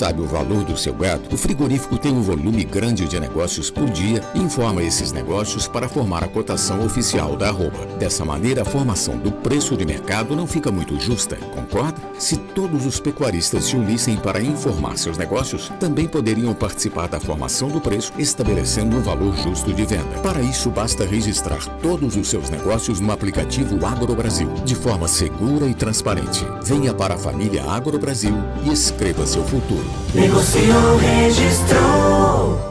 Sabe o valor do seu gado? O frigorífico tem um volume grande de negócios por dia e informa esses negócios para formar a cotação oficial da arroba. Dessa maneira, a formação do preço de mercado não fica muito justa, concorda? Se todos os pecuaristas se unissem para informar seus negócios, também poderiam participar da formação do preço, estabelecendo um valor justo de venda. Para isso, basta registrar todos os seus negócios no aplicativo Agro Brasil, de forma segura e transparente. Venha para a família Agro Brasil e escreva seu futuro. Negociou, registrou.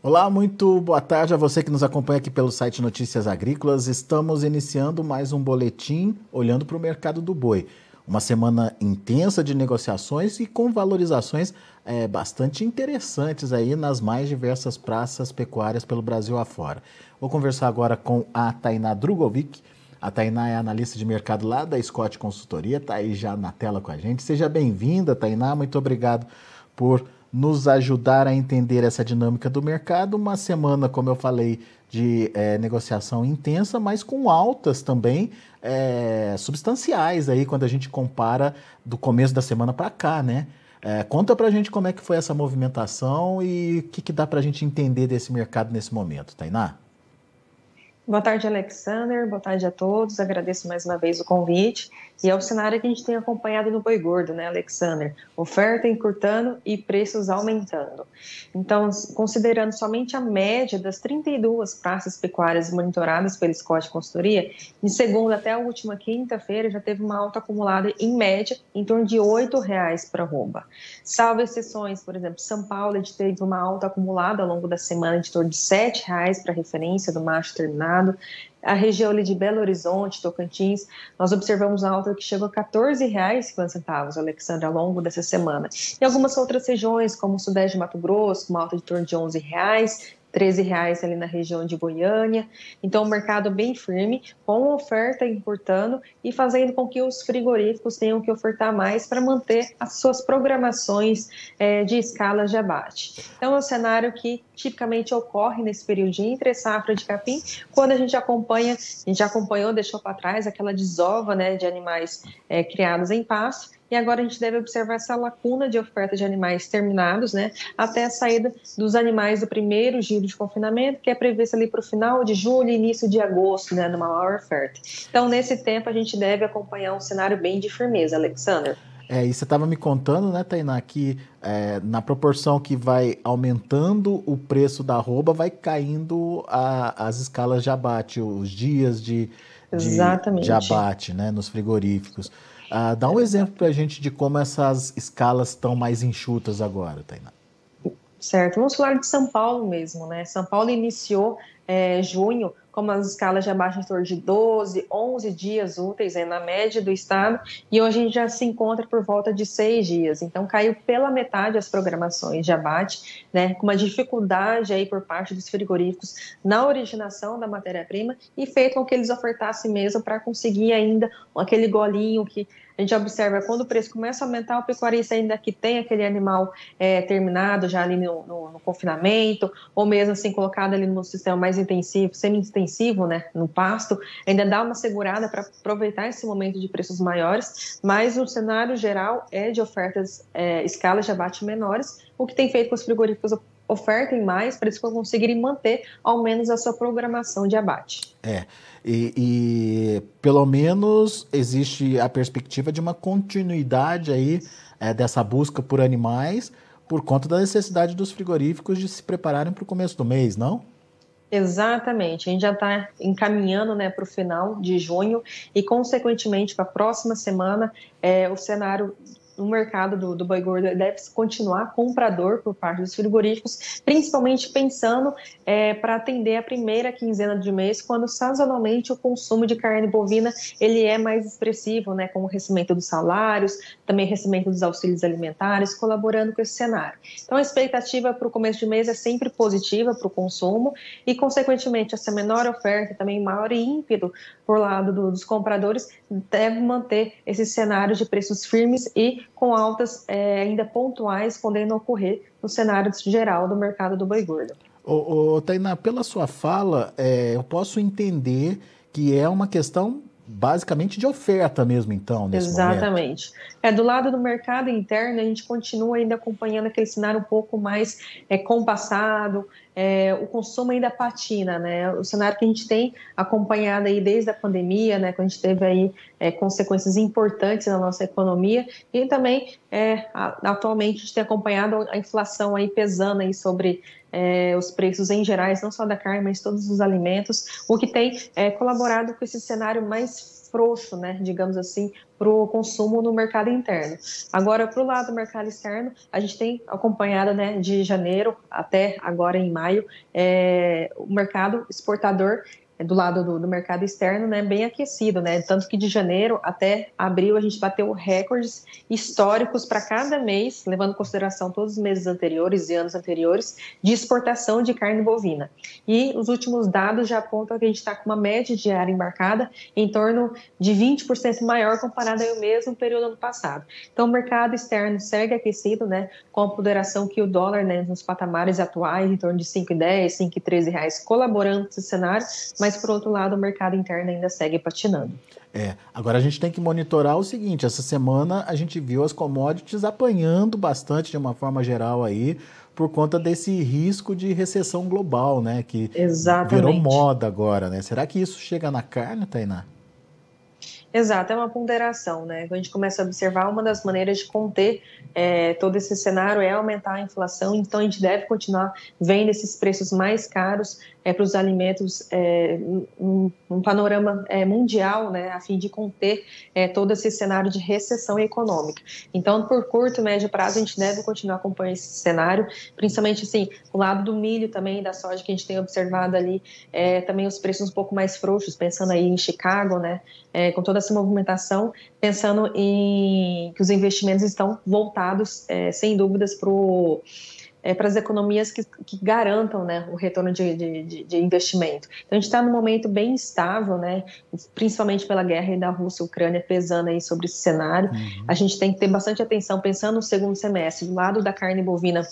Olá, muito boa tarde a você que nos acompanha aqui pelo site Notícias Agrícolas. Estamos iniciando mais um boletim olhando para o mercado do boi. Uma semana intensa de negociações e com valorizações é, bastante interessantes aí nas mais diversas praças pecuárias pelo Brasil afora. Vou conversar agora com a Tainá Drugovic. A Tainá é analista de mercado lá da Scott Consultoria, está aí já na tela com a gente. Seja bem-vinda, Tainá. Muito obrigado por nos ajudar a entender essa dinâmica do mercado. Uma semana, como eu falei, de é, negociação intensa, mas com altas também é, substanciais aí quando a gente compara do começo da semana para cá, né? É, conta para a gente como é que foi essa movimentação e o que, que dá para a gente entender desse mercado nesse momento, Tainá? Boa tarde, Alexander. Boa tarde a todos. Agradeço mais uma vez o convite. E é o cenário que a gente tem acompanhado no boi gordo, né, Alexander? Oferta encurtando e preços aumentando. Então, considerando somente a média das 32 praças pecuárias monitoradas pela Scott Consultoria, de segunda até a última quinta-feira já teve uma alta acumulada em média em torno de R$ 8,00 para arroba. Salvo exceções, por exemplo, São Paulo a gente teve uma alta acumulada ao longo da semana de torno de R$ 7,00 para referência do macho terminado a região ali de Belo Horizonte, Tocantins, nós observamos uma alta que chegou a R$ 14,50, Alexandre, ao longo dessa semana. E algumas outras regiões, como o Sudeste de Mato Grosso, uma alta de torno de R$ 11,00, 13 reais ali na região de Goiânia. Então, o mercado bem firme, com oferta importando e fazendo com que os frigoríficos tenham que ofertar mais para manter as suas programações é, de escalas de abate. Então, é um cenário que tipicamente ocorre nesse período de entre safra de capim, quando a gente acompanha, a gente acompanhou, deixou para trás aquela desova né, de animais é, criados em pasto, e agora a gente deve observar essa lacuna de oferta de animais terminados, né, até a saída dos animais do primeiro giro de confinamento, que é previsto ali para o final de julho e início de agosto, né, numa maior oferta. Então, nesse tempo, a gente deve acompanhar um cenário bem de firmeza, Alexander. É, e você estava me contando, né, Tainá, que é, na proporção que vai aumentando o preço da arroba, vai caindo a, as escalas de abate, os dias de, de, de abate né, nos frigoríficos. Uh, dá um exemplo para a gente de como essas escalas estão mais enxutas agora, Tainá. Certo, vamos falar de São Paulo mesmo, né? São Paulo iniciou é, junho como as escalas já baixam em torno de 12, 11 dias úteis é, na média do estado, e hoje a gente já se encontra por volta de seis dias. Então caiu pela metade as programações de abate, né, com uma dificuldade aí por parte dos frigoríficos na originação da matéria-prima e feito com que eles ofertassem mesmo para conseguir ainda aquele golinho que a gente observa quando o preço começa a aumentar, o pecuarista ainda que tem aquele animal é, terminado já ali no, no, no, confinamento, ou mesmo assim colocado ali no sistema mais intensivo, semi-intensivo, né, no pasto, ainda dá uma segurada para aproveitar esse momento de preços maiores, mas o cenário geral é de ofertas, é, escalas de abate menores, o que tem feito com os frigoríficos ofertem mais para eles conseguirem manter ao menos a sua programação de abate. É, e, e pelo menos existe a perspectiva de uma continuidade aí é, dessa busca por animais por conta da necessidade dos frigoríficos de se prepararem para o começo do mês, não? Exatamente, a gente já está encaminhando né, para o final de junho e, consequentemente, para a próxima semana, é, o cenário no mercado do, do boi gordo deve continuar comprador por parte dos frigoríficos, principalmente pensando é, para atender a primeira quinzena de mês, quando sazonalmente o consumo de carne bovina ele é mais expressivo, né, com o recebimento dos salários, também recebimento dos auxílios alimentares, colaborando com esse cenário. Então a expectativa para o começo de mês é sempre positiva para o consumo e, consequentemente, essa menor oferta, também maior ímpeto por lado do, dos compradores, deve manter esse cenário de preços firmes e com altas é, ainda pontuais podendo ocorrer no cenário geral do mercado do boi gordo. Ô, ô, Tainá, pela sua fala, é, eu posso entender que é uma questão basicamente de oferta mesmo, então, nesse Exatamente. Momento. É, do lado do mercado interno, a gente continua ainda acompanhando aquele cenário um pouco mais é, compassado, é, o consumo ainda patina, né? O cenário que a gente tem acompanhado aí desde a pandemia, né? Quando a gente teve aí é, consequências importantes na nossa economia e também é, atualmente a gente tem acompanhado a inflação aí pesando aí sobre é, os preços em gerais, não só da carne, mas todos os alimentos, o que tem é, colaborado com esse cenário mais frouxo, né, digamos assim, para o consumo no mercado interno. Agora, para o lado do mercado externo, a gente tem acompanhado, né, de janeiro até agora em maio, é, o mercado exportador do lado do, do, mercado externo, né, bem aquecido, né, tanto que de janeiro até abril a gente bateu recordes históricos para cada mês, levando em consideração todos os meses anteriores e anos anteriores, de exportação de carne bovina. E os últimos dados já apontam que a gente está com uma média diária embarcada em torno de 20% maior comparado ao mesmo período ano passado. Então o mercado externo segue aquecido, né, com a ponderação que o dólar, né, nos patamares atuais, em torno de 5,10, 5,13 reais, colaborando com esse cenário, mas mas por outro lado o mercado interno ainda segue patinando. É, agora a gente tem que monitorar o seguinte, essa semana a gente viu as commodities apanhando bastante de uma forma geral aí, por conta desse risco de recessão global, né, que Exatamente. virou moda agora, né? Será que isso chega na carne, Tainá? Exato, é uma ponderação, né? Quando a gente começa a observar, uma das maneiras de conter é, todo esse cenário é aumentar a inflação, então a gente deve continuar vendo esses preços mais caros é, para os alimentos é, um, um, panorama é, mundial, né, a fim de conter é, todo esse cenário de recessão econômica. Então, por curto e médio prazo, a gente deve continuar acompanhando esse cenário, principalmente assim, o lado do milho também, da soja que a gente tem observado ali, é, também os preços um pouco mais frouxos, pensando aí em Chicago, né, é, com toda essa movimentação, pensando em que os investimentos estão voltados, sem dúvidas, para o é, para as economias que, que, garantam né, o retorno de, de, de investimento. Então, a gente está num momento bem estável, né, principalmente pela guerra da Rússia e Ucrânia pesando aí sobre esse cenário. Uhum. A gente tem que ter bastante atenção pensando no segundo semestre, do lado da carne bovina,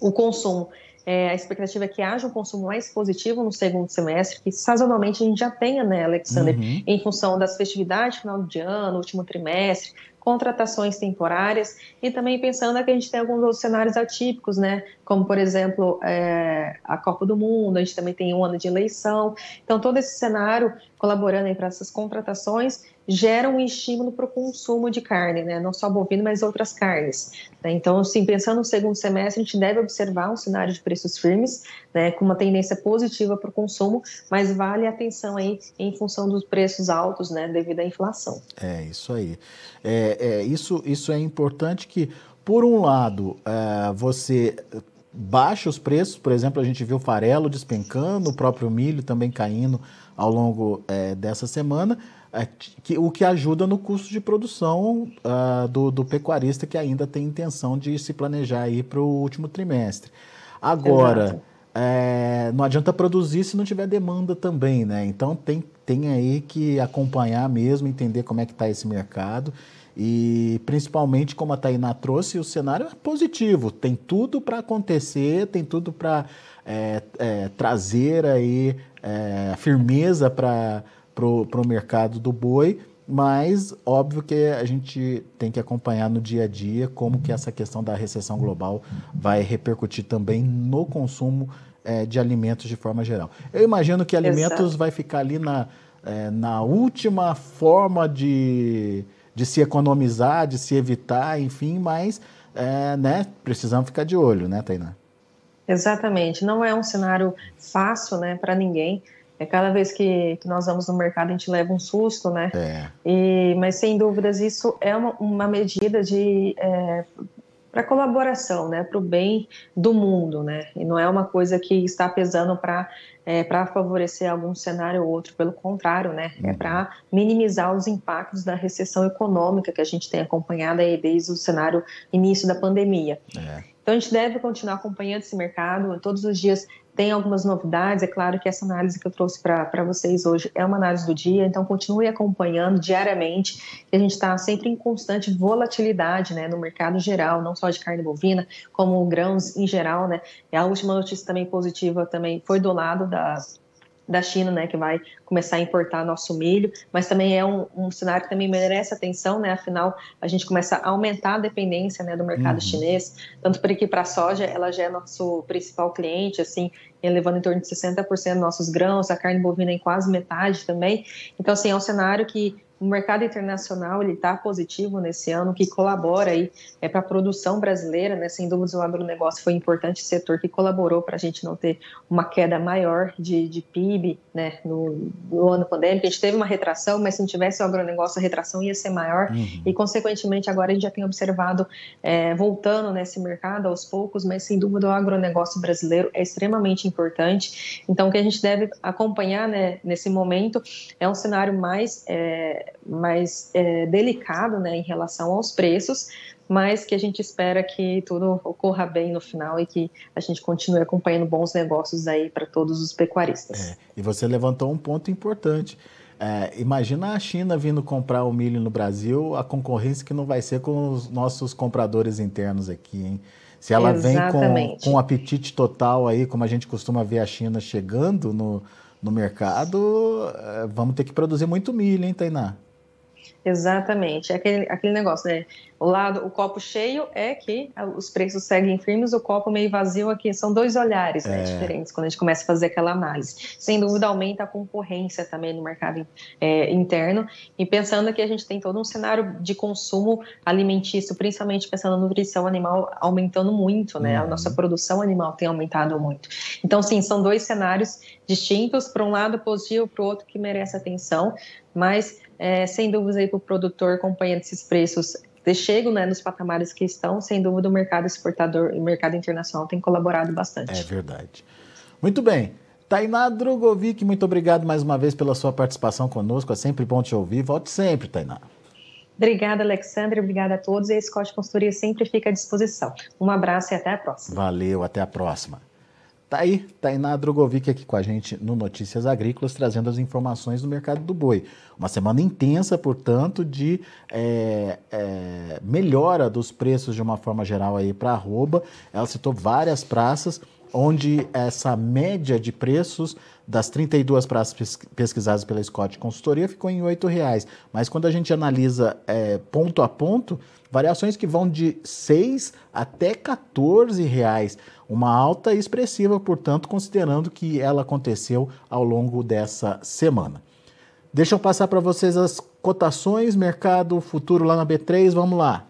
o consumo. É, a expectativa é que haja um consumo mais positivo no segundo semestre, que sazonalmente a gente já tenha, né, Alexander, uhum. em função das festividades final de ano, último trimestre, contratações temporárias e também pensando que a gente tem alguns outros cenários atípicos, né? Como, por exemplo, é, a Copa do Mundo, a gente também tem um ano de eleição. Então, todo esse cenário colaborando para essas contratações gera um estímulo para o consumo de carne, né? Não só bovino, mas outras carnes. Né? Então, assim, pensando no segundo semestre, a gente deve observar um cenário de preços firmes, né? Com uma tendência positiva para o consumo, mas vale atenção aí em função dos preços altos, né? Devido à inflação. É, isso aí. É, é isso, isso é importante que, por um lado, é, você baixa os preços, por exemplo, a gente viu o farelo despencando, o próprio milho também caindo ao longo é, dessa semana, é, que, o que ajuda no custo de produção uh, do, do, pecuarista que ainda tem intenção de se planejar aí para o último trimestre. Agora, é, não adianta produzir se não tiver demanda também, né? Então tem, tem aí que acompanhar mesmo, entender como é que está esse mercado e principalmente, como a Tainá trouxe, o cenário é positivo, tem tudo para acontecer, tem tudo para é, é, trazer aí é, firmeza para o mercado do boi, mas óbvio que a gente tem que acompanhar no dia a dia como que essa questão da recessão global vai repercutir também no consumo é, de alimentos de forma geral. Eu imagino que alimentos Exato. vai ficar ali na, é, na última forma de, de se economizar, de se evitar, enfim, mas é, né, precisamos ficar de olho, né, Tainá? Exatamente. Não é um cenário fácil, né, para ninguém. É cada vez que, que, nós vamos no mercado a gente leva um susto, né? É. E, mas sem dúvidas isso é uma, uma medida de é, para colaboração, né, para o bem do mundo, né? E não é uma coisa que está pesando para é, para favorecer algum cenário ou outro, pelo contrário, né? É para minimizar os impactos da recessão econômica que a gente tem acompanhado aí desde o cenário início da pandemia. É. Então a gente deve continuar acompanhando esse mercado. Todos os dias tem algumas novidades. É claro que essa análise que eu trouxe para vocês hoje é uma análise do dia, então continue acompanhando diariamente. A gente está sempre em constante volatilidade né, no mercado geral, não só de carne bovina, como grãos em geral. Né? E a última notícia também positiva também foi do lado da da China, né, que vai começar a importar nosso milho, mas também é um, um cenário que também merece atenção, né, afinal a gente começa a aumentar a dependência, né, do mercado uhum. chinês, tanto por aqui para a soja, ela já é nosso principal cliente, assim, levando em torno de 60% dos nossos grãos, a carne bovina em quase metade também, então assim, é um cenário que o mercado internacional ele está positivo nesse ano, que colabora aí é, para a produção brasileira, né? Sem dúvidas o agronegócio foi um importante setor que colaborou para a gente não ter uma queda maior de, de PIB, né? No, no, ano pandêmico a gente teve uma retração, mas se não tivesse o agronegócio a retração ia ser maior uhum. e consequentemente agora a gente já tem observado é, voltando nesse mercado aos poucos, mas sem dúvida o agronegócio brasileiro é extremamente importante. Então o que a gente deve acompanhar, né? Nesse momento é um cenário mais é, mais é, delicado né, em relação aos preços, mas que a gente espera que tudo ocorra bem no final e que a gente continue acompanhando bons negócios aí para todos os pecuaristas. É, e você levantou um ponto importante. É, imagina a China vindo comprar o milho no Brasil, a concorrência que não vai ser com os nossos compradores internos aqui, hein? Se ela Exatamente. vem com, com apetite total aí, como a gente costuma ver a China chegando no, no mercado, é, vamos ter que produzir muito milho, hein, Tainá? Exatamente, é aquele, aquele negócio, né? O lado, o copo cheio é que os preços seguem firmes, o copo meio vazio aqui são dois olhares né, é. diferentes quando a gente começa a fazer aquela análise. Sem dúvida aumenta a concorrência também no mercado é, interno e pensando que a gente tem todo um cenário de consumo alimentício, principalmente pensando na nutrição animal aumentando muito, né? Uhum. A nossa produção animal tem aumentado muito. Então, sim, são dois cenários distintos, para um lado positivo, para o outro que merece atenção, mas é, sem dúvida aí para o produtor acompanhando esses preços chegam né, nos patamares que estão, sem dúvida o mercado exportador e o mercado internacional tem colaborado bastante. É verdade. Muito bem. Tainá Drogovic, muito obrigado mais uma vez pela sua participação conosco. É sempre bom te ouvir. Volte sempre, Tainá. Obrigada, Alexandre. Obrigada a todos. E a Scott Consultoria sempre fica à disposição. Um abraço e até a próxima. Valeu, até a próxima. Tá aí, Tainá Drogovic aqui com a gente no Notícias Agrícolas, trazendo as informações do mercado do boi. Uma semana intensa, portanto, de é, é, melhora dos preços de uma forma geral aí para arroba. Ela citou várias praças onde essa média de preços das 32 praças pesquisadas pela Scott Consultoria ficou em R$ reais. Mas quando a gente analisa é, ponto a ponto, variações que vão de 6 até 14 reais. Uma alta expressiva, portanto, considerando que ela aconteceu ao longo dessa semana. Deixa eu passar para vocês as cotações, mercado futuro lá na B3, vamos lá.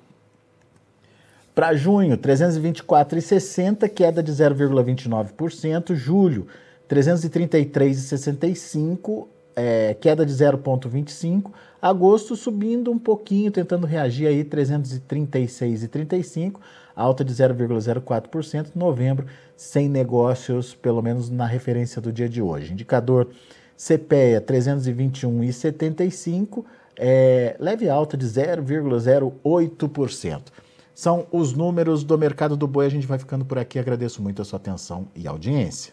Para junho, 324,60, queda de 0,29%. Julho, 333,65, é, queda de 0,25%. Agosto subindo um pouquinho, tentando reagir aí, 336,35 alta de 0,04%. Novembro, sem negócios, pelo menos na referência do dia de hoje. Indicador CPEA 321,75, é, leve alta de 0,08%. São os números do mercado do boi. A gente vai ficando por aqui. Agradeço muito a sua atenção e audiência.